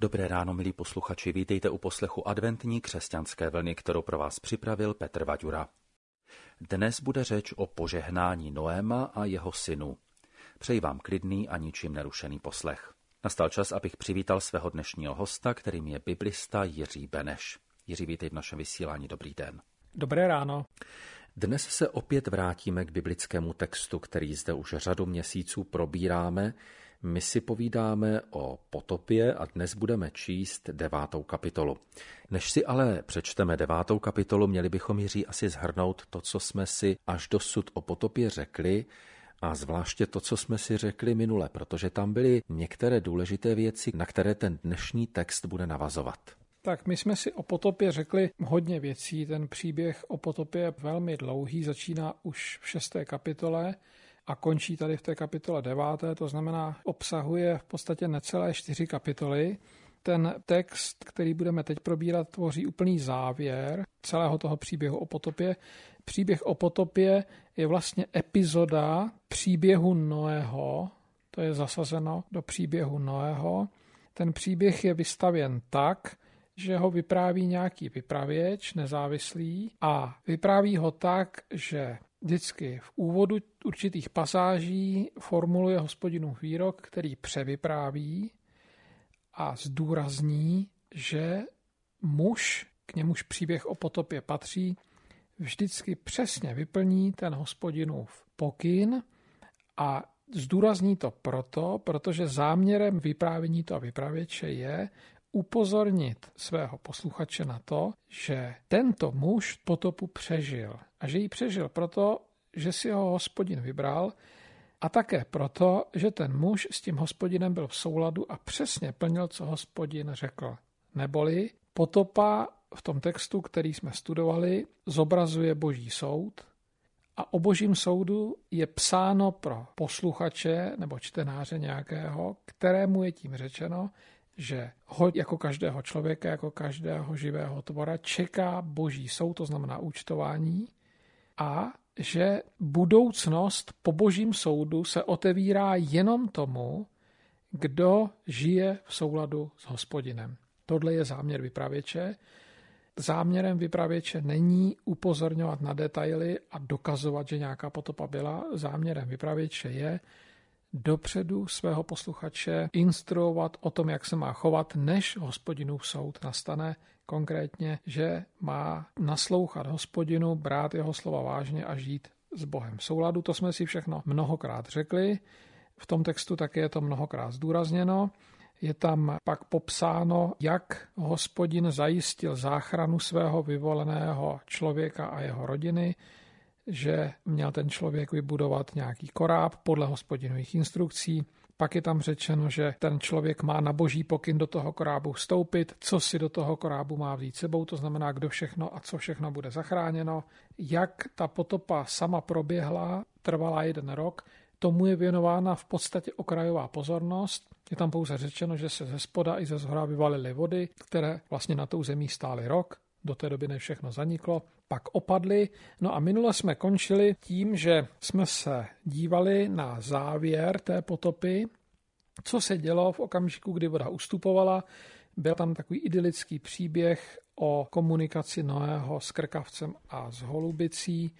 Dobré ráno, milí posluchači, vítejte u poslechu adventní křesťanské vlny, kterou pro vás připravil Petr Vaďura. Dnes bude řeč o požehnání Noéma a jeho synu. Přeji vám klidný a ničím nerušený poslech. Nastal čas, abych přivítal svého dnešního hosta, kterým je biblista Jiří Beneš. Jiří, vítej v našem vysílání. Dobrý den. Dobré ráno. Dnes se opět vrátíme k biblickému textu, který zde už řadu měsíců probíráme. My si povídáme o potopě a dnes budeme číst devátou kapitolu. Než si ale přečteme devátou kapitolu, měli bychom Jiří asi zhrnout to, co jsme si až dosud o potopě řekli, a zvláště to, co jsme si řekli minule, protože tam byly některé důležité věci, na které ten dnešní text bude navazovat. Tak my jsme si o potopě řekli hodně věcí. Ten příběh o potopě je velmi dlouhý, začíná už v šesté kapitole a končí tady v té kapitole deváté, to znamená obsahuje v podstatě necelé čtyři kapitoly. Ten text, který budeme teď probírat, tvoří úplný závěr celého toho příběhu o potopě. Příběh o potopě je vlastně epizoda příběhu Noého, to je zasazeno do příběhu Noého. Ten příběh je vystavěn tak, že ho vypráví nějaký vypravěč nezávislý a vypráví ho tak, že vždycky v úvodu určitých pasáží formuluje hospodinův výrok, který převypráví a zdůrazní, že muž, k němuž příběh o potopě patří, vždycky přesně vyplní ten hospodinův pokyn a zdůrazní to proto, protože záměrem vyprávění toho vypravěče je upozornit svého posluchače na to, že tento muž potopu přežil. A že ji přežil proto, že si ho hospodin vybral a také proto, že ten muž s tím hospodinem byl v souladu a přesně plnil, co hospodin řekl. Neboli potopa v tom textu, který jsme studovali, zobrazuje boží soud a o božím soudu je psáno pro posluchače nebo čtenáře nějakého, kterému je tím řečeno, že ho jako každého člověka, jako každého živého tvora čeká boží soud, to znamená účtování, a že budoucnost po božím soudu se otevírá jenom tomu, kdo žije v souladu s hospodinem. Tohle je záměr vypravěče. Záměrem vypravěče není upozorňovat na detaily a dokazovat, že nějaká potopa byla. Záměrem vypravěče je dopředu svého posluchače instruovat o tom, jak se má chovat, než hospodinův soud nastane. Konkrétně, že má naslouchat hospodinu, brát jeho slova vážně a žít s Bohem v souladu. To jsme si všechno mnohokrát řekli. V tom textu také je to mnohokrát zdůrazněno. Je tam pak popsáno, jak hospodin zajistil záchranu svého vyvoleného člověka a jeho rodiny, že měl ten člověk vybudovat nějaký koráb podle hospodinových instrukcí. Pak je tam řečeno, že ten člověk má na boží pokyn do toho korábu vstoupit, co si do toho korábu má vzít sebou, to znamená, kdo všechno a co všechno bude zachráněno. Jak ta potopa sama proběhla, trvala jeden rok, tomu je věnována v podstatě okrajová pozornost. Je tam pouze řečeno, že se ze spoda i ze zhora vyvalily vody, které vlastně na tou zemí stály rok do té doby než všechno zaniklo, pak opadly. No a minule jsme končili tím, že jsme se dívali na závěr té potopy, co se dělo v okamžiku, kdy voda ustupovala. Byl tam takový idylický příběh o komunikaci Noého s krkavcem a s holubicí.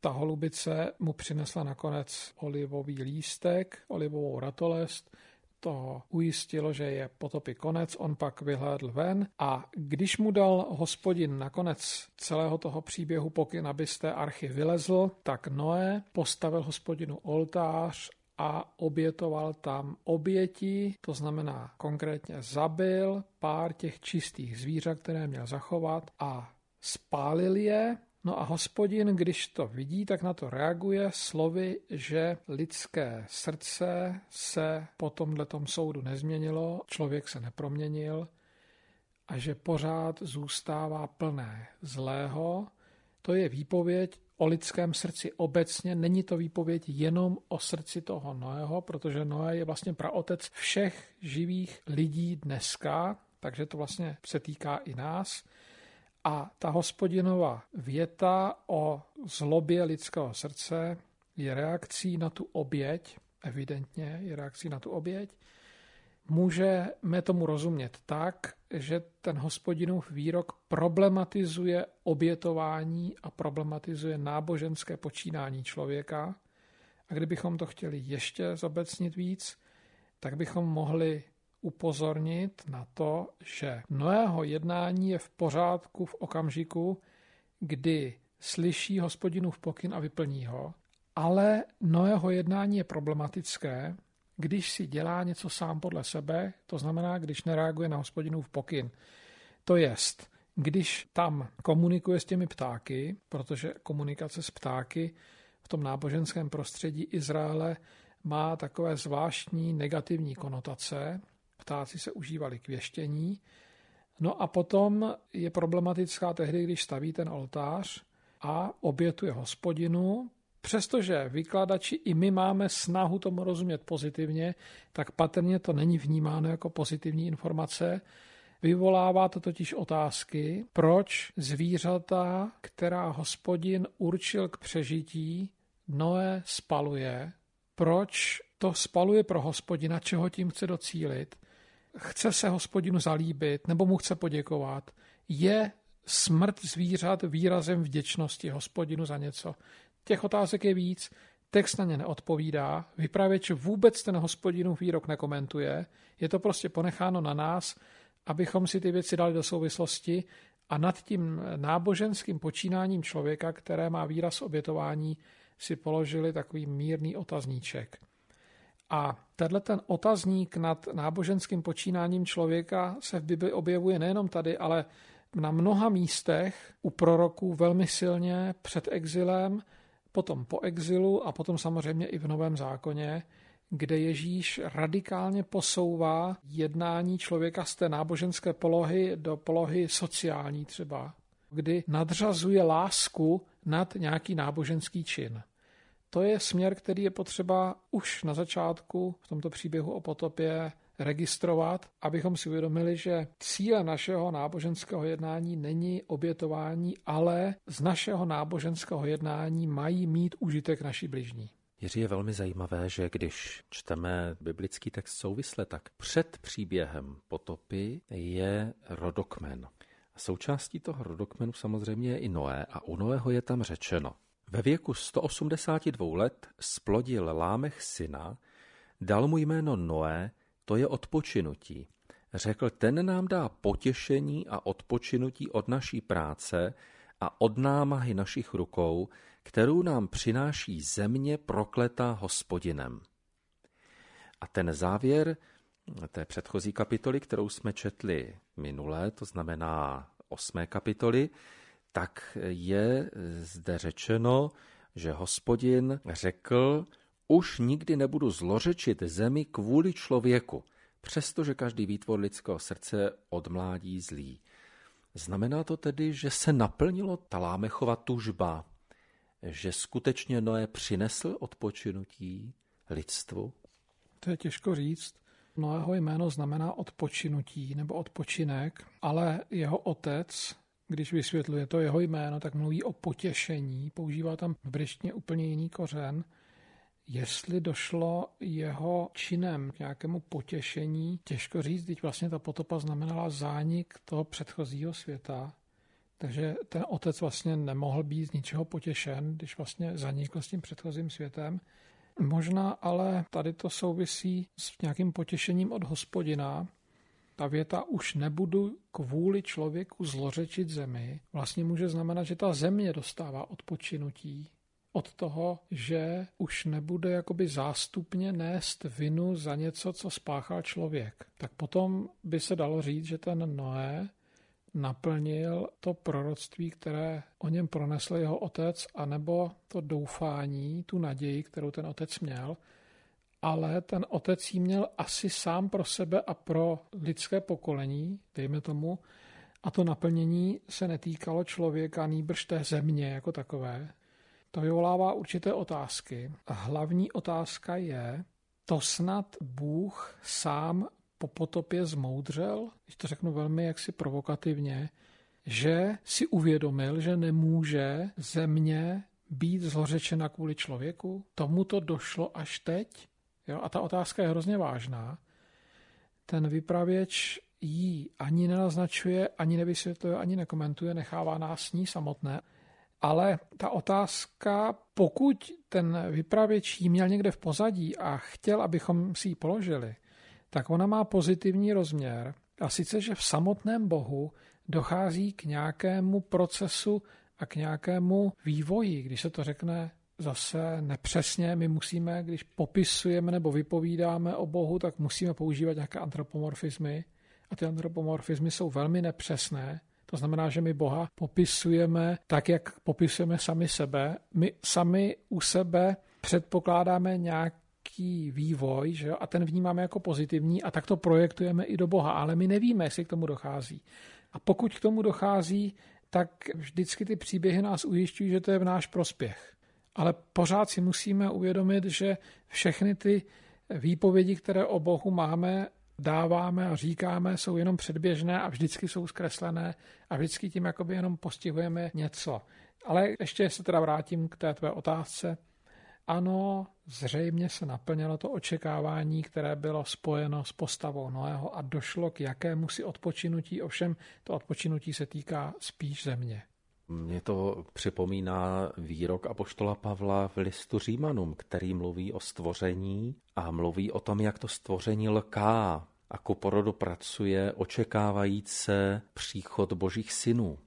Ta holubice mu přinesla nakonec olivový lístek, olivovou ratolest, toho ujistilo, že je potopy konec, on pak vyhlédl ven a když mu dal hospodin nakonec celého toho příběhu pokyn, aby z té archy vylezl, tak Noé postavil hospodinu oltář a obětoval tam oběti, to znamená konkrétně zabil pár těch čistých zvířat, které měl zachovat a spálil je No a hospodin, když to vidí, tak na to reaguje slovy, že lidské srdce se po tomhle soudu nezměnilo, člověk se neproměnil a že pořád zůstává plné zlého. To je výpověď o lidském srdci obecně, není to výpověď jenom o srdci toho Noého, protože Noé je vlastně praotec všech živých lidí dneska, takže to vlastně se týká i nás. A ta hospodinová věta o zlobě lidského srdce je reakcí na tu oběť, evidentně je reakcí na tu oběť. můžeme tomu rozumět tak, že ten hospodinův výrok problematizuje obětování a problematizuje náboženské počínání člověka. A kdybychom to chtěli ještě zobecnit víc, tak bychom mohli upozornit na to, že Noého jednání je v pořádku v okamžiku, kdy slyší hospodinův pokyn a vyplní ho, ale Noého jednání je problematické, když si dělá něco sám podle sebe, to znamená, když nereaguje na hospodinův pokyn. To jest, když tam komunikuje s těmi ptáky, protože komunikace s ptáky v tom náboženském prostředí Izraele má takové zvláštní negativní konotace. Ptáci se užívali k věštění. No a potom je problematická tehdy, když staví ten oltář a obětuje hospodinu, Přestože vykladači i my máme snahu tomu rozumět pozitivně, tak patrně to není vnímáno jako pozitivní informace. Vyvolává to totiž otázky, proč zvířata, která hospodin určil k přežití, Noé spaluje, proč to spaluje pro hospodina, čeho tím chce docílit, chce se hospodinu zalíbit nebo mu chce poděkovat, je smrt zvířat výrazem vděčnosti hospodinu za něco. Těch otázek je víc, text na ně neodpovídá, vypravěč vůbec ten hospodinův výrok nekomentuje, je to prostě ponecháno na nás, abychom si ty věci dali do souvislosti a nad tím náboženským počínáním člověka, které má výraz obětování, si položili takový mírný otazníček. A tenhle ten otazník nad náboženským počínáním člověka se v Bibli objevuje nejenom tady, ale na mnoha místech u proroků velmi silně před exilem potom po exilu a potom samozřejmě i v Novém zákoně, kde Ježíš radikálně posouvá jednání člověka z té náboženské polohy do polohy sociální třeba, kdy nadřazuje lásku nad nějaký náboženský čin. To je směr, který je potřeba už na začátku v tomto příběhu o potopě registrovat, abychom si uvědomili, že cíle našeho náboženského jednání není obětování, ale z našeho náboženského jednání mají mít užitek naši bližní. Jiří, je velmi zajímavé, že když čteme biblický text souvisle, tak před příběhem potopy je rodokmen. Součástí toho rodokmenu samozřejmě je i Noé a u Noého je tam řečeno. Ve věku 182 let splodil Lámech syna, dal mu jméno Noé to je odpočinutí. Řekl, ten nám dá potěšení a odpočinutí od naší práce a od námahy našich rukou, kterou nám přináší země prokletá hospodinem. A ten závěr té předchozí kapitoly, kterou jsme četli minule, to znamená osmé kapitoly, tak je zde řečeno, že hospodin řekl, už nikdy nebudu zlořečit zemi kvůli člověku, přestože každý výtvor lidského srdce odmládí zlý. Znamená to tedy, že se naplnilo ta Lámechova tužba, že skutečně Noé přinesl odpočinutí lidstvu? To je těžko říct. Noého jméno znamená odpočinutí nebo odpočinek, ale jeho otec, když vysvětluje to jeho jméno, tak mluví o potěšení, používá tam v breštině úplně jiný kořen Jestli došlo jeho činem k nějakému potěšení, těžko říct, teď vlastně ta potopa znamenala zánik toho předchozího světa, takže ten otec vlastně nemohl být z ničeho potěšen, když vlastně zanikl s tím předchozím světem. Možná ale tady to souvisí s nějakým potěšením od hospodina. Ta věta už nebudu kvůli člověku zlořečit zemi vlastně může znamenat, že ta země dostává odpočinutí, od toho, že už nebude jakoby zástupně nést vinu za něco, co spáchal člověk. Tak potom by se dalo říct, že ten Noé naplnil to proroctví, které o něm pronesl jeho otec, anebo to doufání, tu naději, kterou ten otec měl, ale ten otec ji měl asi sám pro sebe a pro lidské pokolení, dejme tomu, a to naplnění se netýkalo člověka, nýbrž té země jako takové, to vyvolává určité otázky. Hlavní otázka je, to snad Bůh sám po potopě zmoudřel, když to řeknu velmi jaksi provokativně, že si uvědomil, že nemůže země být zlořečena kvůli člověku? Tomu to došlo až teď? Jo? A ta otázka je hrozně vážná. ten vypravěč jí ani nenaznačuje, ani nevysvětluje, ani nekomentuje, nechává nás s ní samotné. Ale ta otázka, pokud ten vypravěč jí měl někde v pozadí a chtěl, abychom si ji položili, tak ona má pozitivní rozměr. A sice, že v samotném Bohu dochází k nějakému procesu a k nějakému vývoji, když se to řekne zase nepřesně. My musíme, když popisujeme nebo vypovídáme o Bohu, tak musíme používat nějaké antropomorfizmy. A ty antropomorfizmy jsou velmi nepřesné. To znamená, že my Boha popisujeme tak, jak popisujeme sami sebe. My sami u sebe předpokládáme nějaký vývoj že jo? a ten vnímáme jako pozitivní a tak to projektujeme i do Boha, ale my nevíme, jestli k tomu dochází. A pokud k tomu dochází, tak vždycky ty příběhy nás ujišťují, že to je v náš prospěch. Ale pořád si musíme uvědomit, že všechny ty výpovědi, které o Bohu máme, dáváme a říkáme, jsou jenom předběžné a vždycky jsou zkreslené a vždycky tím jakoby jenom postihujeme něco. Ale ještě se teda vrátím k té tvé otázce. Ano, zřejmě se naplnilo to očekávání, které bylo spojeno s postavou Noého a došlo k jakému si odpočinutí, ovšem to odpočinutí se týká spíš země. Mně to připomíná výrok Apoštola Pavla v listu Římanům, který mluví o stvoření a mluví o tom, jak to stvoření lká a ku porodu pracuje očekávajíce příchod božích synů.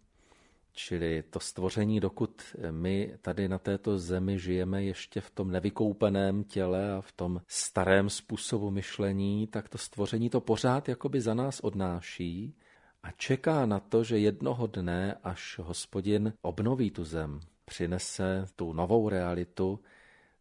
Čili to stvoření, dokud my tady na této zemi žijeme ještě v tom nevykoupeném těle a v tom starém způsobu myšlení, tak to stvoření to pořád jakoby za nás odnáší a čeká na to, že jednoho dne, až hospodin obnoví tu zem, přinese tu novou realitu,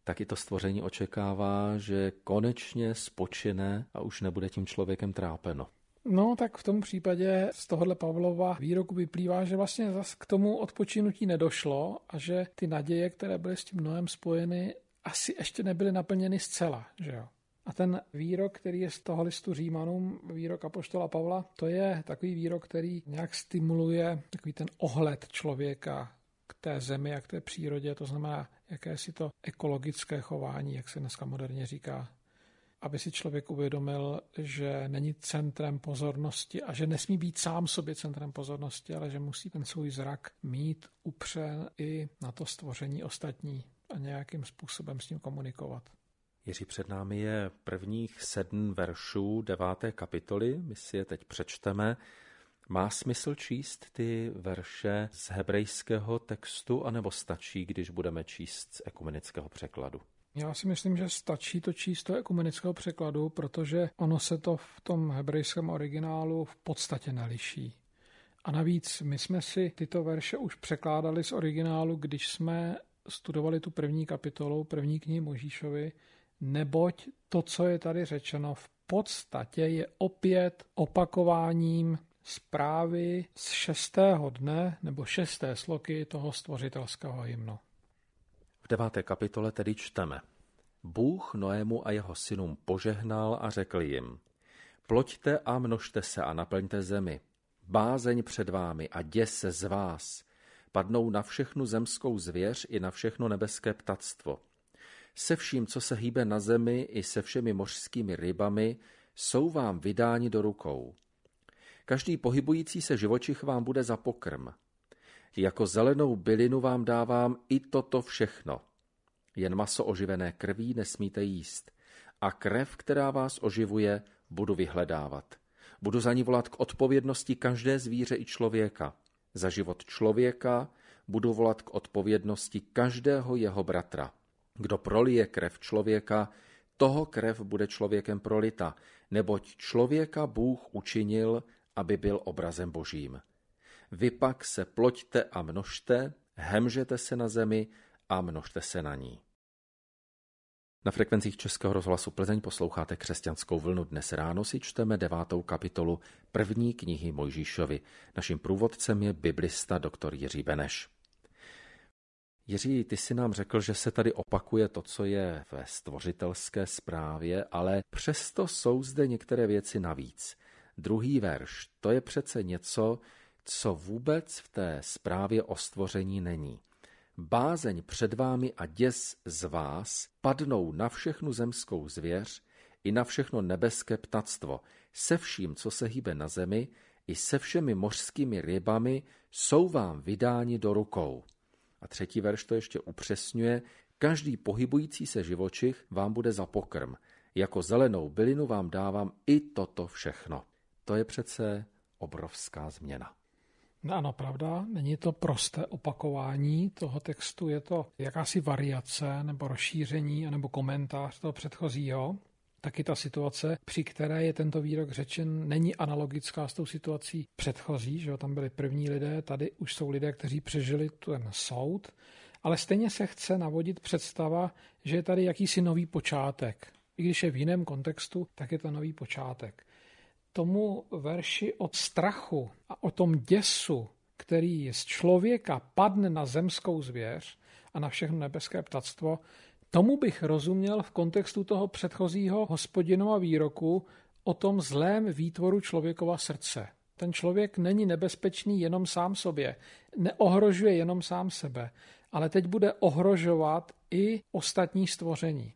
tak i to stvoření očekává, že konečně spočine a už nebude tím člověkem trápeno. No, tak v tom případě z tohohle Pavlova výroku vyplývá, že vlastně zas k tomu odpočinutí nedošlo a že ty naděje, které byly s tím Noem spojeny, asi ještě nebyly naplněny zcela, že jo. A ten výrok, který je z toho listu Římanům, výrok Apoštola Pavla, to je takový výrok, který nějak stimuluje takový ten ohled člověka k té zemi a k té přírodě, to znamená jakési to ekologické chování, jak se dneska moderně říká, aby si člověk uvědomil, že není centrem pozornosti a že nesmí být sám sobě centrem pozornosti, ale že musí ten svůj zrak mít upřen i na to stvoření ostatní a nějakým způsobem s ním komunikovat. Jiří, před námi je prvních sedm veršů deváté kapitoly, my si je teď přečteme. Má smysl číst ty verše z hebrejského textu, anebo stačí, když budeme číst z ekumenického překladu? Já si myslím, že stačí to číst toho ekumenického překladu, protože ono se to v tom hebrejském originálu v podstatě neliší. A navíc my jsme si tyto verše už překládali z originálu, když jsme studovali tu první kapitolu, první knihy Možíšovi, neboť to, co je tady řečeno, v podstatě je opět opakováním zprávy z šestého dne nebo šesté sloky toho stvořitelského hymnu. V deváté kapitole tedy čteme. Bůh Noému a jeho synům požehnal a řekl jim, ploďte a množte se a naplňte zemi. Bázeň před vámi a děs se z vás. Padnou na všechnu zemskou zvěř i na všechno nebeské ptactvo. Se vším, co se hýbe na zemi i se všemi mořskými rybami, jsou vám vydáni do rukou. Každý pohybující se živočich vám bude za pokrm. Jako zelenou bylinu vám dávám i toto všechno. Jen maso oživené krví nesmíte jíst. A krev, která vás oživuje, budu vyhledávat. Budu za ní volat k odpovědnosti každé zvíře i člověka. Za život člověka budu volat k odpovědnosti každého jeho bratra. Kdo prolije krev člověka, toho krev bude člověkem prolita, neboť člověka Bůh učinil, aby byl obrazem božím. Vy pak se ploďte a množte, hemžete se na zemi a množte se na ní. Na frekvencích Českého rozhlasu Plzeň posloucháte křesťanskou vlnu. Dnes ráno si čteme devátou kapitolu první knihy Mojžíšovi. Naším průvodcem je biblista dr. Jiří Beneš. Jiří, ty si nám řekl, že se tady opakuje to, co je ve stvořitelské zprávě, ale přesto jsou zde některé věci navíc. Druhý verš, to je přece něco, co vůbec v té zprávě o stvoření není. Bázeň před vámi a děs z vás padnou na všechnu zemskou zvěř i na všechno nebeské ptactvo, se vším, co se hýbe na zemi, i se všemi mořskými rybami jsou vám vydáni do rukou. A třetí verš to ještě upřesňuje, každý pohybující se živočich vám bude za pokrm. Jako zelenou bylinu vám dávám i toto všechno. To je přece obrovská změna. No ano, pravda, není to prosté opakování toho textu, je to jakási variace nebo rozšíření nebo komentář toho předchozího. Taky ta situace, při které je tento výrok řečen, není analogická s tou situací předchozí, že jo? tam byli první lidé, tady už jsou lidé, kteří přežili ten soud, ale stejně se chce navodit představa, že je tady jakýsi nový počátek. I když je v jiném kontextu, tak je to nový počátek. Tomu verši o strachu a o tom děsu, který z člověka padne na zemskou zvěř a na všechno nebeské ptactvo, tomu bych rozuměl v kontextu toho předchozího hospodinova výroku o tom zlém výtvoru člověkova srdce. Ten člověk není nebezpečný jenom sám sobě, neohrožuje jenom sám sebe, ale teď bude ohrožovat i ostatní stvoření.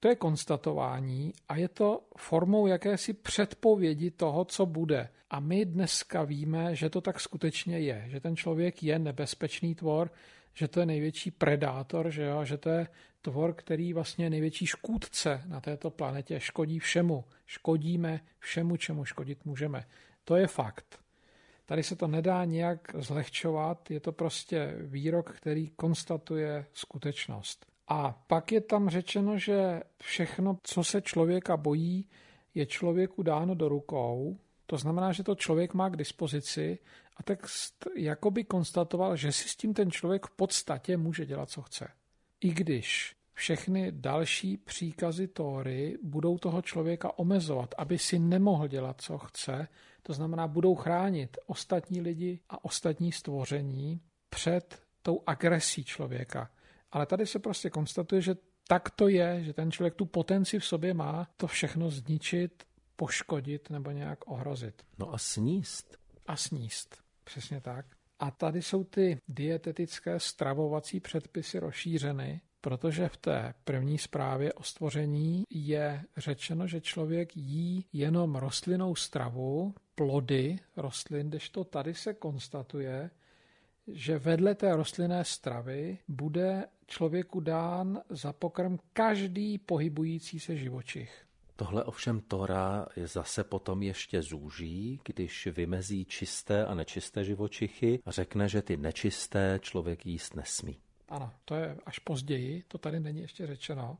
To je konstatování a je to formou jakési předpovědi toho, co bude. A my dneska víme, že to tak skutečně je, že ten člověk je nebezpečný tvor, že to je největší predátor, že, jo? že to je tvor, který vlastně je největší škůdce na této planetě, škodí všemu. Škodíme všemu, čemu škodit můžeme. To je fakt. Tady se to nedá nějak zlehčovat, je to prostě výrok, který konstatuje skutečnost. A pak je tam řečeno, že všechno, co se člověka bojí, je člověku dáno do rukou. To znamená, že to člověk má k dispozici a text jakoby konstatoval, že si s tím ten člověk v podstatě může dělat, co chce. I když všechny další příkazy Tóry budou toho člověka omezovat, aby si nemohl dělat, co chce, to znamená, budou chránit ostatní lidi a ostatní stvoření před tou agresí člověka. Ale tady se prostě konstatuje, že tak to je, že ten člověk tu potenci v sobě má to všechno zničit, poškodit nebo nějak ohrozit. No a sníst. A sníst, přesně tak. A tady jsou ty dietetické stravovací předpisy rozšířeny, protože v té první zprávě o stvoření je řečeno, že člověk jí jenom rostlinnou stravu, plody rostlin, kdežto tady se konstatuje, že vedle té rostlinné stravy bude člověku dán za pokrm každý pohybující se živočich. Tohle ovšem Tora je zase potom ještě zúží, když vymezí čisté a nečisté živočichy a řekne, že ty nečisté člověk jíst nesmí. Ano, to je až později, to tady není ještě řečeno.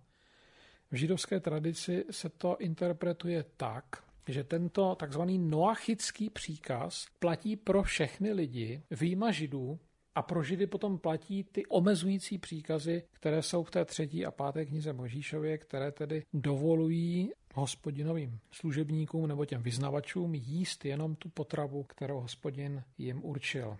V židovské tradici se to interpretuje tak, že tento takzvaný noachický příkaz platí pro všechny lidi, výjima židů, a pro Židy potom platí ty omezující příkazy, které jsou v té třetí a páté knize Možíšově, které tedy dovolují hospodinovým služebníkům nebo těm vyznavačům jíst jenom tu potravu, kterou hospodin jim určil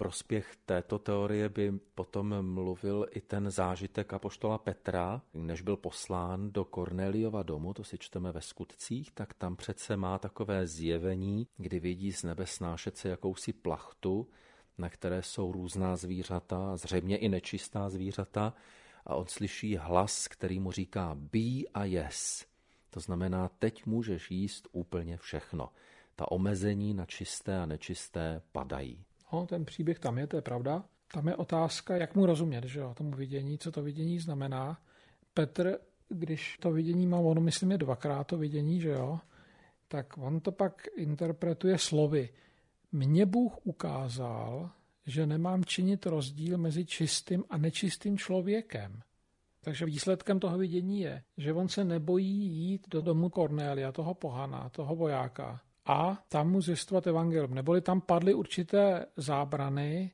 prospěch této teorie by potom mluvil i ten zážitek apoštola Petra, než byl poslán do Korneliova domu, to si čteme ve skutcích, tak tam přece má takové zjevení, kdy vidí z nebe snášet se jakousi plachtu, na které jsou různá zvířata, zřejmě i nečistá zvířata, a on slyší hlas, který mu říká bí a jes. To znamená, teď můžeš jíst úplně všechno. Ta omezení na čisté a nečisté padají. No, ten příběh tam je, to je pravda. Tam je otázka, jak mu rozumět, že jo, tomu vidění, co to vidění znamená. Petr, když to vidění má, ono myslím je dvakrát to vidění, že jo, tak on to pak interpretuje slovy. Mně Bůh ukázal, že nemám činit rozdíl mezi čistým a nečistým člověkem. Takže výsledkem toho vidění je, že on se nebojí jít do domu Kornélia, toho pohana, toho vojáka, a tam mu zjistovat evangelium. Neboli tam padly určité zábrany,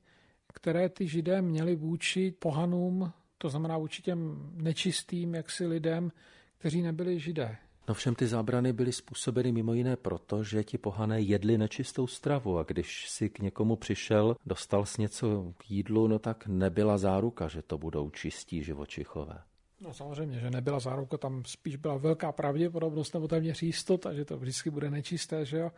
které ty židé měli vůči pohanům, to znamená vůči těm nečistým jaksi lidem, kteří nebyli židé. No všem ty zábrany byly způsobeny mimo jiné proto, že ti pohané jedli nečistou stravu a když si k někomu přišel, dostal s něco k jídlu, no tak nebyla záruka, že to budou čistí živočichové. No samozřejmě, že nebyla záruka, tam spíš byla velká pravděpodobnost nebo téměř jistota, že to vždycky bude nečisté, že jo.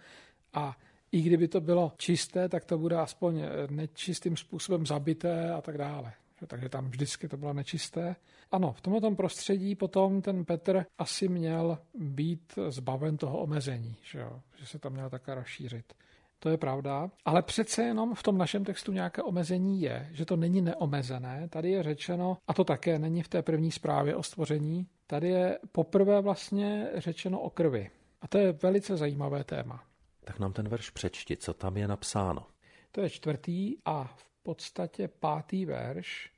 A i kdyby to bylo čisté, tak to bude aspoň nečistým způsobem zabité a tak dále. Takže tam vždycky to bylo nečisté. Ano, v tomto prostředí potom ten Petr asi měl být zbaven toho omezení, že, jo? že se to měl také rozšířit. To je pravda, ale přece jenom v tom našem textu nějaké omezení je, že to není neomezené. Tady je řečeno, a to také není v té první zprávě o stvoření, tady je poprvé vlastně řečeno o krvi. A to je velice zajímavé téma. Tak nám ten verš přečti, co tam je napsáno. To je čtvrtý a v podstatě pátý verš.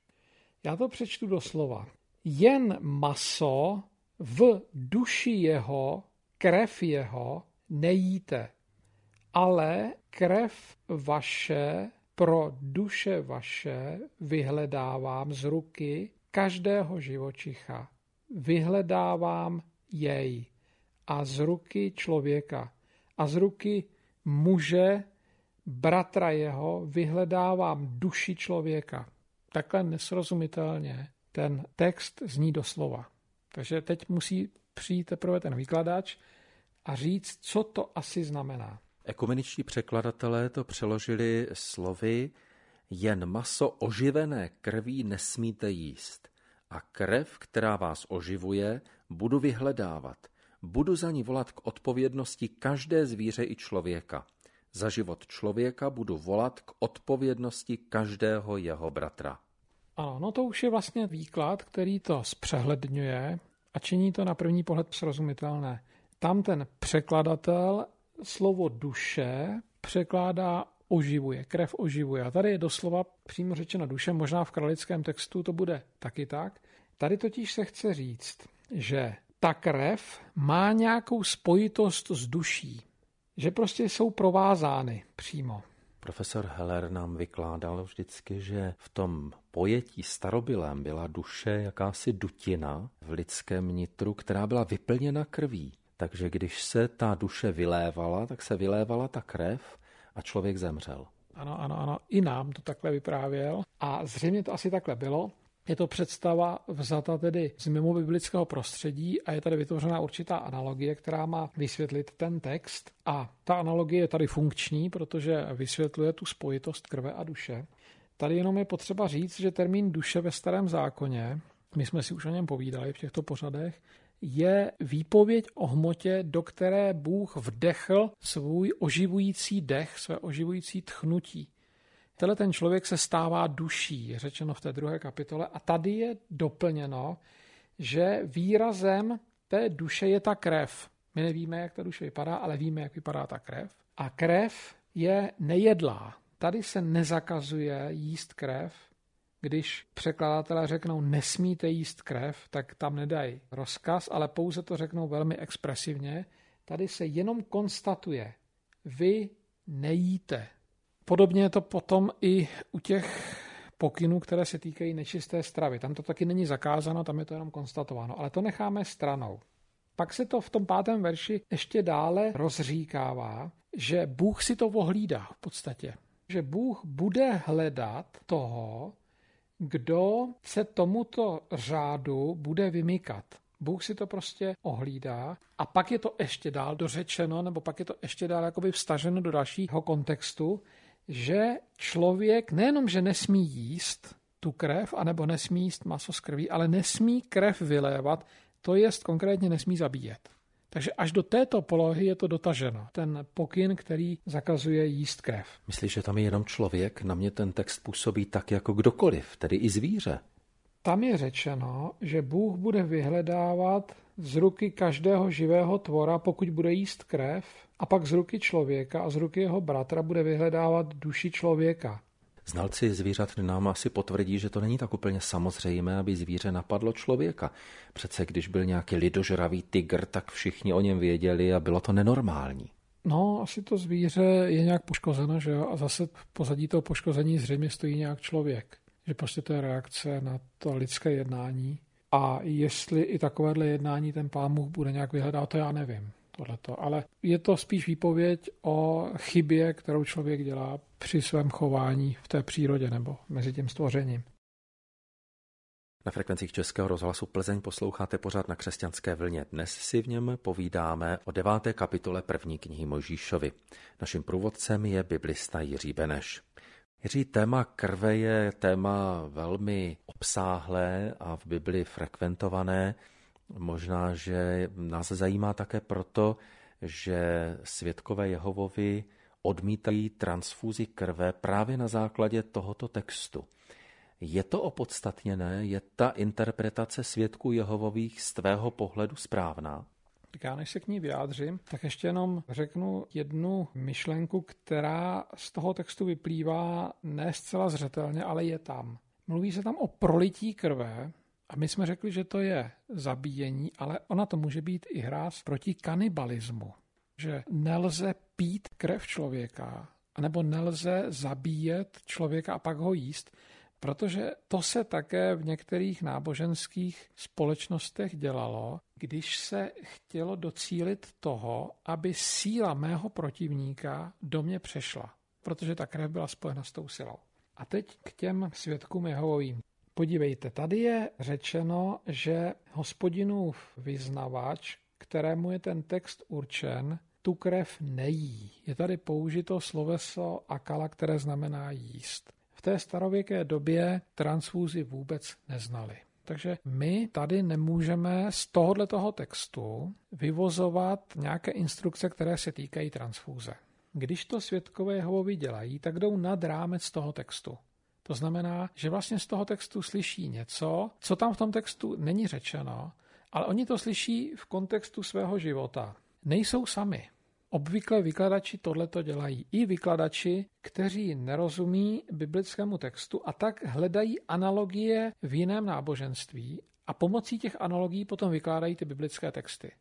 Já to přečtu doslova. Jen maso v duši jeho, krev jeho nejíte, ale krev vaše pro duše vaše vyhledávám z ruky každého živočicha. Vyhledávám jej a z ruky člověka a z ruky muže, bratra jeho, vyhledávám duši člověka. Takhle nesrozumitelně ten text zní doslova. Takže teď musí přijít teprve ten vykladač a říct, co to asi znamená. Ekumeničtí překladatelé to přeložili slovy jen maso oživené krví nesmíte jíst a krev, která vás oživuje, budu vyhledávat. Budu za ní volat k odpovědnosti každé zvíře i člověka. Za život člověka budu volat k odpovědnosti každého jeho bratra. Ano, no to už je vlastně výklad, který to zpřehledňuje a činí to na první pohled srozumitelné. Tam ten překladatel slovo duše překládá oživuje, krev oživuje. A tady je doslova přímo řečeno duše, možná v kralickém textu to bude taky tak. Tady totiž se chce říct, že ta krev má nějakou spojitost s duší, že prostě jsou provázány přímo. Profesor Heller nám vykládal vždycky, že v tom pojetí starobylém byla duše jakási dutina v lidském nitru, která byla vyplněna krví. Takže když se ta duše vylévala, tak se vylévala ta krev a člověk zemřel. Ano, ano, ano, i nám to takhle vyprávěl. A zřejmě to asi takhle bylo. Je to představa vzata tedy z mimo biblického prostředí a je tady vytvořena určitá analogie, která má vysvětlit ten text. A ta analogie je tady funkční, protože vysvětluje tu spojitost krve a duše. Tady jenom je potřeba říct, že termín duše ve starém zákoně, my jsme si už o něm povídali v těchto pořadech, je výpověď o hmotě, do které Bůh vdechl svůj oživující dech, své oživující tchnutí. Tenhle ten člověk se stává duší, řečeno v té druhé kapitole, a tady je doplněno, že výrazem té duše je ta krev. My nevíme, jak ta duše vypadá, ale víme, jak vypadá ta krev. A krev je nejedlá. Tady se nezakazuje jíst krev, když překladatelé řeknou nesmíte jíst krev, tak tam nedají rozkaz, ale pouze to řeknou velmi expresivně. Tady se jenom konstatuje, vy nejíte. Podobně je to potom i u těch pokynů, které se týkají nečisté stravy. Tam to taky není zakázáno, tam je to jenom konstatováno, ale to necháme stranou. Pak se to v tom pátém verši ještě dále rozříkává, že Bůh si to ohlídá v podstatě. Že Bůh bude hledat toho, kdo se tomuto řádu bude vymykat. Bůh si to prostě ohlídá a pak je to ještě dál dořečeno, nebo pak je to ještě dál jakoby vstaženo do dalšího kontextu, že člověk nejenom, že nesmí jíst tu krev, anebo nesmí jíst maso z krví, ale nesmí krev vylévat, to jest konkrétně nesmí zabíjet. Takže až do této polohy je to dotaženo. Ten pokyn, který zakazuje jíst krev. Myslíš, že tam je jenom člověk? Na mě ten text působí tak jako kdokoliv, tedy i zvíře. Tam je řečeno, že Bůh bude vyhledávat z ruky každého živého tvora, pokud bude jíst krev, a pak z ruky člověka a z ruky jeho bratra bude vyhledávat duši člověka. Znalci zvířat nám asi potvrdí, že to není tak úplně samozřejmé, aby zvíře napadlo člověka. Přece když byl nějaký lidožravý tygr, tak všichni o něm věděli a bylo to nenormální. No, asi to zvíře je nějak poškozeno, že jo? A zase v pozadí toho poškození zřejmě stojí nějak člověk. Že prostě to je reakce na to lidské jednání. A jestli i takovéhle jednání ten pán Bůh bude nějak vyhledat, to já nevím tohleto. Ale je to spíš výpověď o chybě, kterou člověk dělá při svém chování v té přírodě nebo mezi tím stvořením. Na frekvencích Českého rozhlasu Plzeň posloucháte pořád na křesťanské vlně. Dnes si v něm povídáme o deváté kapitole první knihy Mojžíšovi. Naším průvodcem je biblista Jiří Beneš. Jiří, téma krve je téma velmi obsáhlé a v Bibli frekventované. Možná, že nás zajímá také proto, že světkové Jehovovi odmítají transfúzi krve právě na základě tohoto textu. Je to opodstatněné? Je ta interpretace svědků Jehovových z tvého pohledu správná? Tak já než se k ní vyjádřím, tak ještě jenom řeknu jednu myšlenku, která z toho textu vyplývá ne zcela zřetelně, ale je tam. Mluví se tam o prolití krve a my jsme řekli, že to je zabíjení, ale ona to může být i hráz proti kanibalismu. Že nelze pít krev člověka, anebo nelze zabíjet člověka a pak ho jíst, Protože to se také v některých náboženských společnostech dělalo, když se chtělo docílit toho, aby síla mého protivníka do mě přešla, protože ta krev byla spojena s tou silou. A teď k těm svědkům Jehovovým. Podívejte, tady je řečeno, že hospodinův vyznavač, kterému je ten text určen, tu krev nejí. Je tady použito sloveso akala, které znamená jíst. V té starověké době transfúzi vůbec neznali. Takže my tady nemůžeme z tohoto textu vyvozovat nějaké instrukce, které se týkají transfúze. Když to světkové Jehovovi dělají, tak jdou nad rámec toho textu. To znamená, že vlastně z toho textu slyší něco, co tam v tom textu není řečeno, ale oni to slyší v kontextu svého života. Nejsou sami. Obvykle vykladači tohleto dělají. I vykladači, kteří nerozumí biblickému textu a tak hledají analogie v jiném náboženství a pomocí těch analogií potom vykládají ty biblické texty.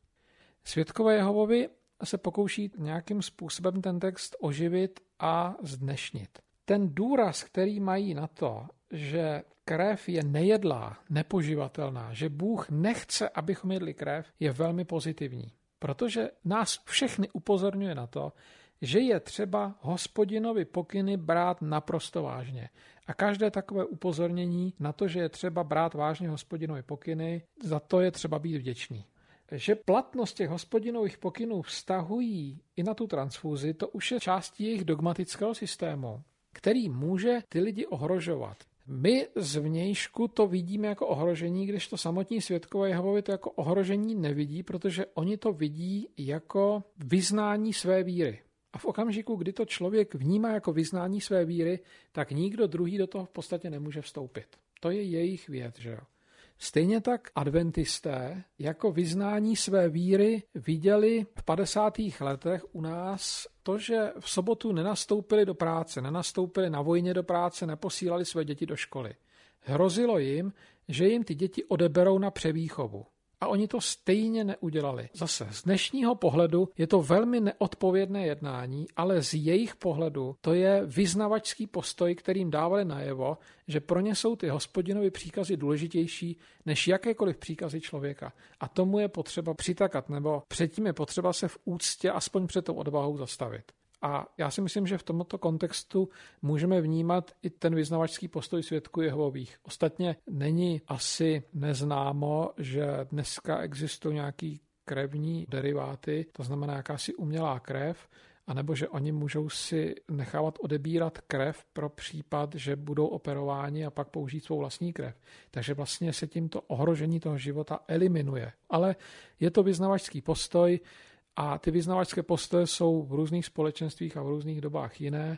Světkové Jehovovi se pokouší nějakým způsobem ten text oživit a zdnešnit. Ten důraz, který mají na to, že krev je nejedlá, nepoživatelná, že Bůh nechce, abychom jedli krev, je velmi pozitivní protože nás všechny upozorňuje na to, že je třeba hospodinovi pokyny brát naprosto vážně. A každé takové upozornění na to, že je třeba brát vážně hospodinovi pokyny, za to je třeba být vděčný. Že platnost těch hospodinových pokynů vztahují i na tu transfuzi, to už je částí jejich dogmatického systému, který může ty lidi ohrožovat. My zvnějšku to vidíme jako ohrožení, když to samotní světkové Jehovovi to jako ohrožení nevidí, protože oni to vidí jako vyznání své víry. A v okamžiku, kdy to člověk vnímá jako vyznání své víry, tak nikdo druhý do toho v podstatě nemůže vstoupit. To je jejich věc, že jo. Stejně tak adventisté jako vyznání své víry viděli v 50. letech u nás to, že v sobotu nenastoupili do práce, nenastoupili na vojně do práce, neposílali své děti do školy. Hrozilo jim, že jim ty děti odeberou na převýchovu. A oni to stejně neudělali. Zase z dnešního pohledu je to velmi neodpovědné jednání, ale z jejich pohledu to je vyznavačský postoj, kterým dávali najevo, že pro ně jsou ty hospodinovy příkazy důležitější než jakékoliv příkazy člověka. A tomu je potřeba přitakat, nebo předtím je potřeba se v úctě aspoň před tou odvahou zastavit. A já si myslím, že v tomto kontextu můžeme vnímat i ten vyznavačský postoj svědků Jehovových. Ostatně není asi neznámo, že dneska existují nějaký krevní deriváty, to znamená jakási umělá krev, anebo že oni můžou si nechávat odebírat krev pro případ, že budou operováni a pak použít svou vlastní krev. Takže vlastně se tímto ohrožení toho života eliminuje. Ale je to vyznavačský postoj, a ty vyznavačské postoje jsou v různých společenstvích a v různých dobách jiné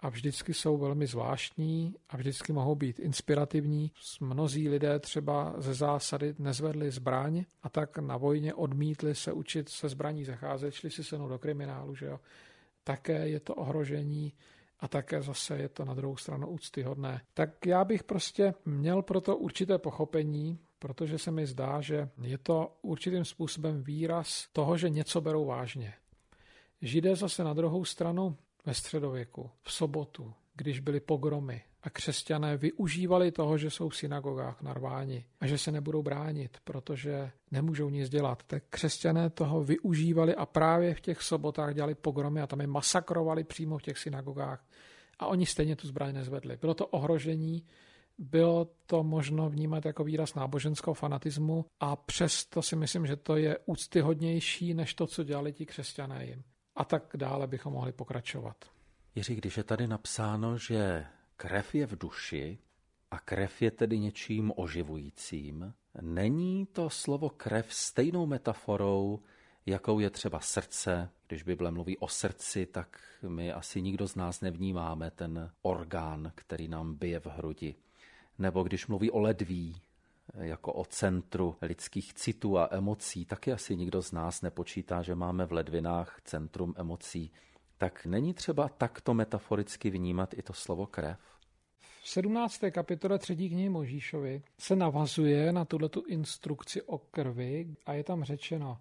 a vždycky jsou velmi zvláštní a vždycky mohou být inspirativní. Mnozí lidé třeba ze zásady nezvedli zbraň a tak na vojně odmítli se učit se zbraní zacházet, šli si se do kriminálu, že jo. Také je to ohrožení a také zase je to na druhou stranu úctyhodné. Tak já bych prostě měl proto určité pochopení, protože se mi zdá, že je to určitým způsobem výraz toho, že něco berou vážně. Židé zase na druhou stranu ve středověku, v sobotu, když byly pogromy a křesťané využívali toho, že jsou v synagogách narváni a že se nebudou bránit, protože nemůžou nic dělat. Tak křesťané toho využívali a právě v těch sobotách dělali pogromy a tam je masakrovali přímo v těch synagogách a oni stejně tu zbraň nezvedli. Bylo to ohrožení bylo to možno vnímat jako výraz náboženského fanatismu a přesto si myslím, že to je úctyhodnější než to, co dělali ti křesťané jim. A tak dále bychom mohli pokračovat. Jiří, když je tady napsáno, že krev je v duši a krev je tedy něčím oživujícím. Není to slovo krev stejnou metaforou, jakou je třeba srdce. Když Bible mluví o srdci, tak my asi nikdo z nás nevnímáme ten orgán, který nám bije v hrudi. Nebo když mluví o ledví, jako o centru lidských citů a emocí, taky asi nikdo z nás nepočítá, že máme v ledvinách centrum emocí. Tak není třeba takto metaforicky vnímat i to slovo krev? V 17. kapitole 3. knihy Možíšovi se navazuje na tuto instrukci o krvi a je tam řečeno,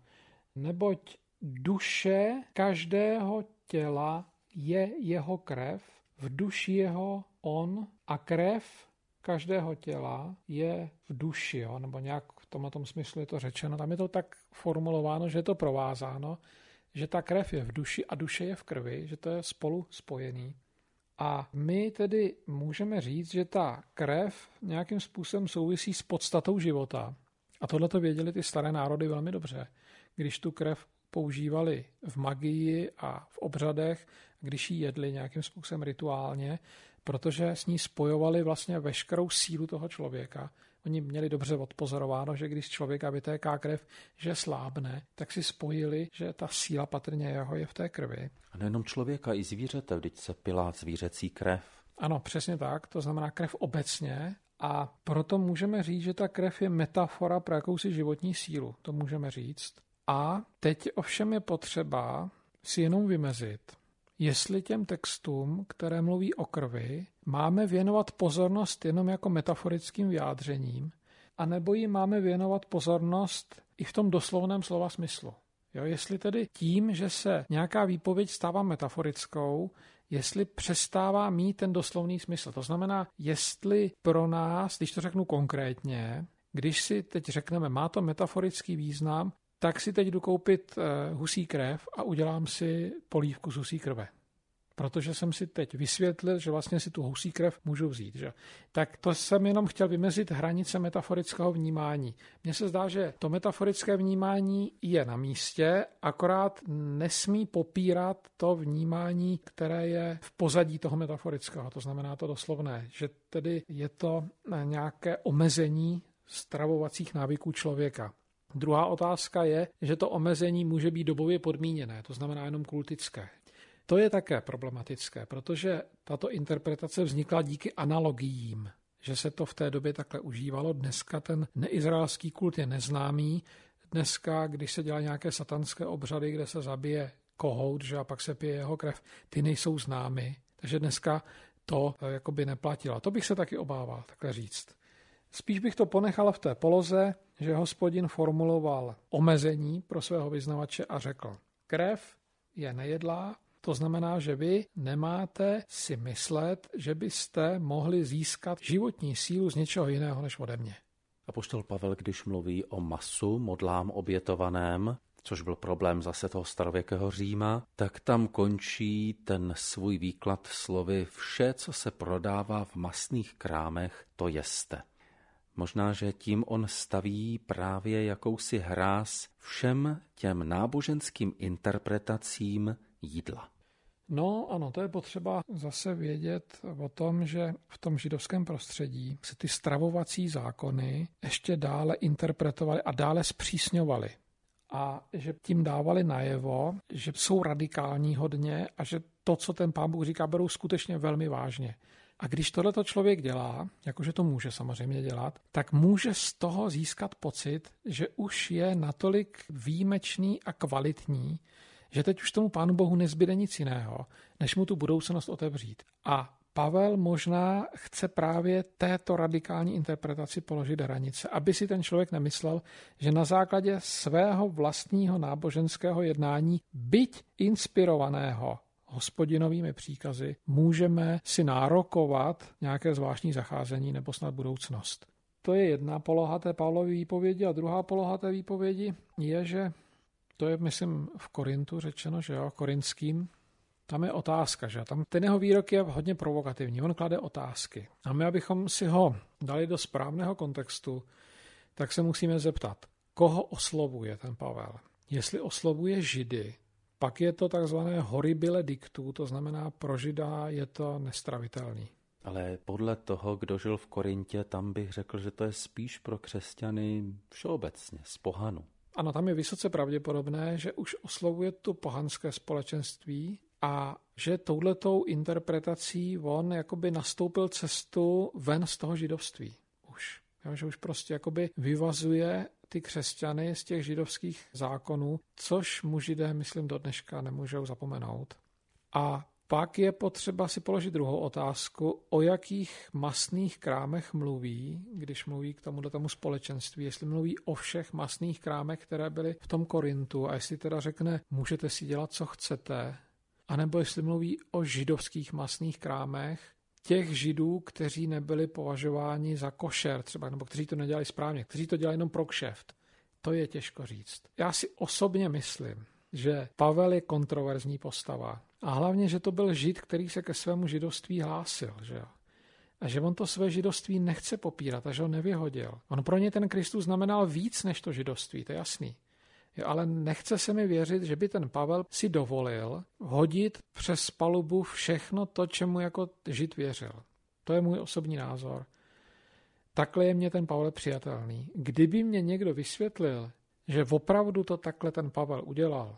neboť duše každého těla je jeho krev, v duši jeho on a krev každého těla je v duši, jo? nebo nějak v tomhle tom smyslu je to řečeno. Tam je to tak formulováno, že je to provázáno, že ta krev je v duši a duše je v krvi, že to je spolu spojený. A my tedy můžeme říct, že ta krev nějakým způsobem souvisí s podstatou života. A tohle to věděli ty staré národy velmi dobře. Když tu krev používali v magii a v obřadech, když ji jedli nějakým způsobem rituálně, protože s ní spojovali vlastně veškerou sílu toho člověka. Oni měli dobře odpozorováno, že když člověka vytéká krev, že slábne, tak si spojili, že ta síla patrně jeho je v té krvi. A nejenom člověka, i zvířete, vždyť se pilá zvířecí krev. Ano, přesně tak, to znamená krev obecně a proto můžeme říct, že ta krev je metafora pro jakousi životní sílu, to můžeme říct. A teď ovšem je potřeba si jenom vymezit, jestli těm textům, které mluví o krvi, máme věnovat pozornost jenom jako metaforickým vyjádřením, anebo jim máme věnovat pozornost i v tom doslovném slova smyslu. Jo, jestli tedy tím, že se nějaká výpověď stává metaforickou, jestli přestává mít ten doslovný smysl. To znamená, jestli pro nás, když to řeknu konkrétně, když si teď řekneme, má to metaforický význam, tak si teď jdu koupit eh, husí krev a udělám si polívku z husí krve. Protože jsem si teď vysvětlil, že vlastně si tu husí krev můžu vzít. Že? Tak to jsem jenom chtěl vymezit hranice metaforického vnímání. Mně se zdá, že to metaforické vnímání je na místě, akorát nesmí popírat to vnímání, které je v pozadí toho metaforického, to znamená to doslovné, že tedy je to nějaké omezení stravovacích návyků člověka. Druhá otázka je, že to omezení může být dobově podmíněné, to znamená jenom kultické. To je také problematické, protože tato interpretace vznikla díky analogiím, že se to v té době takhle užívalo. Dneska ten neizraelský kult je neznámý. Dneska, když se dělá nějaké satanské obřady, kde se zabije kohout, že a pak se pije jeho krev, ty nejsou známy. Takže dneska to eh, jakoby neplatilo. To bych se taky obával, takhle říct. Spíš bych to ponechal v té poloze, že hospodin formuloval omezení pro svého vyznavače a řekl, krev je nejedlá, to znamená, že vy nemáte si myslet, že byste mohli získat životní sílu z něčeho jiného než ode mě. A poštol Pavel, když mluví o masu, modlám obětovaném, což byl problém zase toho starověkého Říma, tak tam končí ten svůj výklad slovy vše, co se prodává v masných krámech, to jeste. Možná, že tím on staví právě jakousi hráz všem těm náboženským interpretacím jídla. No ano, to je potřeba zase vědět o tom, že v tom židovském prostředí se ty stravovací zákony ještě dále interpretovaly a dále zpřísňovaly. A že tím dávali najevo, že jsou radikální hodně a že to, co ten pán Bůh říká, berou skutečně velmi vážně. A když tohleto člověk dělá, jakože to může samozřejmě dělat, tak může z toho získat pocit, že už je natolik výjimečný a kvalitní, že teď už tomu Pánu Bohu nezbyde nic jiného, než mu tu budoucnost otevřít. A Pavel možná chce právě této radikální interpretaci položit hranice, aby si ten člověk nemyslel, že na základě svého vlastního náboženského jednání, byť inspirovaného hospodinovými příkazy, můžeme si nárokovat nějaké zvláštní zacházení nebo snad budoucnost. To je jedna poloha té Pavlovy výpovědi a druhá poloha té výpovědi je, že to je, myslím, v Korintu řečeno, že jo, korinským, tam je otázka, že tam ten jeho výrok je hodně provokativní, on klade otázky. A my, abychom si ho dali do správného kontextu, tak se musíme zeptat, koho oslovuje ten Pavel. Jestli oslovuje Židy, pak je to takzvané horribile dictu, to znamená pro Žida je to nestravitelný. Ale podle toho, kdo žil v Korintě, tam bych řekl, že to je spíš pro křesťany všeobecně, z pohanu. Ano, tam je vysoce pravděpodobné, že už oslovuje tu pohanské společenství a že touhletou interpretací on jakoby nastoupil cestu ven z toho židovství už. Jo, že už prostě jakoby vyvazuje ty křesťany z těch židovských zákonů, což mu židé, myslím, do dneška nemůžou zapomenout. A pak je potřeba si položit druhou otázku, o jakých masných krámech mluví, když mluví k tomu tomu společenství, jestli mluví o všech masných krámech, které byly v tom Korintu a jestli teda řekne, můžete si dělat, co chcete, anebo jestli mluví o židovských masných krámech, těch židů, kteří nebyli považováni za košer třeba, nebo kteří to nedělali správně, kteří to dělali jenom pro kšeft. To je těžko říct. Já si osobně myslím, že Pavel je kontroverzní postava. A hlavně, že to byl žid, který se ke svému židovství hlásil. Že jo? A že on to své židovství nechce popírat a že ho nevyhodil. On pro ně ten Kristus znamenal víc než to židovství, to je jasný. Ale nechce se mi věřit, že by ten Pavel si dovolil hodit přes palubu všechno to, čemu jako žid věřil. To je můj osobní názor. Takhle je mě ten Pavel přijatelný. Kdyby mě někdo vysvětlil, že opravdu to takhle ten Pavel udělal,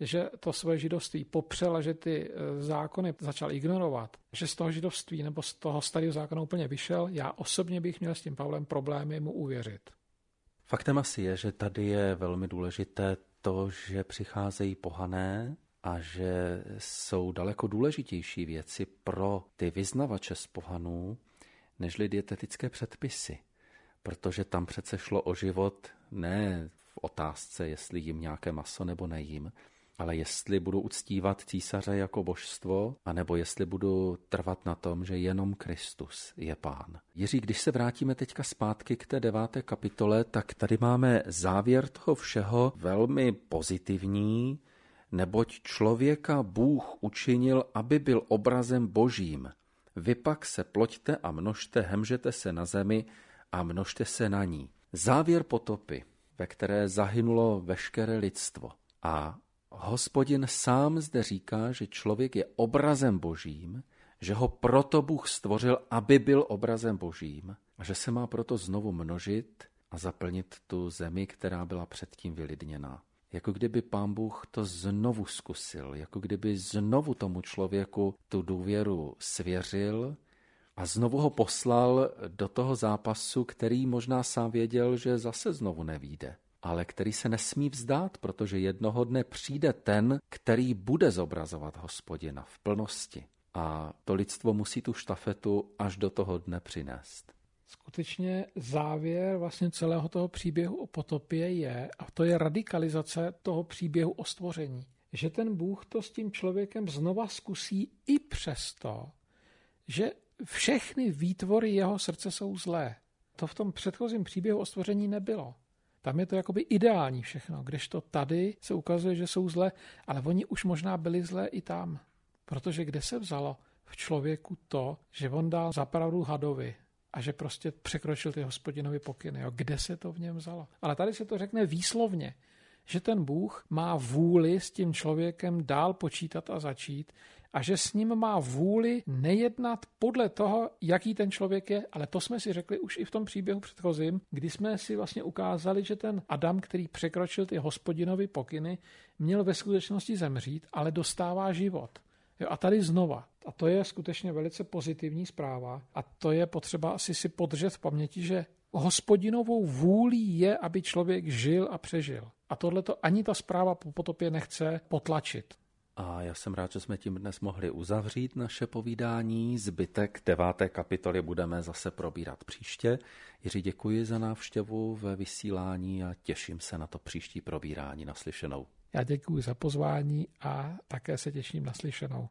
že to své židovství popřel a že ty e, zákony začal ignorovat, že z toho židovství nebo z toho starého zákona úplně vyšel, já osobně bych měl s tím Pavlem problémy mu uvěřit. Faktem asi je, že tady je velmi důležité to, že přicházejí pohané a že jsou daleko důležitější věci pro ty vyznavače z pohanů, nežli dietetické předpisy. Protože tam přece šlo o život ne v otázce, jestli jim nějaké maso nebo nejím, ale jestli budu uctívat císaře jako božstvo, anebo jestli budu trvat na tom, že jenom Kristus je pán. Jiří, když se vrátíme teďka zpátky k té deváté kapitole, tak tady máme závěr toho všeho velmi pozitivní, neboť člověka Bůh učinil, aby byl obrazem božím. Vy pak se ploďte a množte, hemžete se na zemi a množte se na ní. Závěr potopy, ve které zahynulo veškeré lidstvo. A Hospodin sám zde říká, že člověk je obrazem božím, že ho proto Bůh stvořil, aby byl obrazem božím a že se má proto znovu množit a zaplnit tu zemi, která byla předtím vylidněná. Jako kdyby pán Bůh to znovu zkusil, jako kdyby znovu tomu člověku tu důvěru svěřil a znovu ho poslal do toho zápasu, který možná sám věděl, že zase znovu nevíde ale který se nesmí vzdát, protože jednoho dne přijde ten, který bude zobrazovat hospodina v plnosti. A to lidstvo musí tu štafetu až do toho dne přinést. Skutečně závěr vlastně celého toho příběhu o potopě je, a to je radikalizace toho příběhu o stvoření, že ten Bůh to s tím člověkem znova zkusí i přesto, že všechny výtvory jeho srdce jsou zlé. To v tom předchozím příběhu o stvoření nebylo. Tam je to jakoby ideální všechno, kdežto tady se ukazuje, že jsou zlé, ale oni už možná byli zlé i tam. Protože kde se vzalo v člověku to, že on dal zapravdu hadovi a že prostě překročil ty hospodinovi pokyny. Jo? Kde se to v něm vzalo? Ale tady se to řekne výslovně, že ten Bůh má vůli s tím člověkem dál počítat a začít a že s ním má vůli nejednat podle toho, jaký ten člověk je, ale to jsme si řekli už i v tom příběhu předchozím, kdy jsme si vlastně ukázali, že ten Adam, který překročil ty hospodinovy pokyny, měl ve skutečnosti zemřít, ale dostává život. Jo, a tady znova. A to je skutečně velice pozitivní zpráva. A to je potřeba asi si podržet v paměti, že hospodinovou vůlí je, aby člověk žil a přežil. A tohle to ani ta zpráva po potopě nechce potlačit. A já jsem rád, že jsme tím dnes mohli uzavřít naše povídání. Zbytek deváté kapitoly budeme zase probírat příště. Jiří, děkuji za návštěvu ve vysílání a těším se na to příští probírání naslyšenou. Já děkuji za pozvání a také se těším na slyšenou.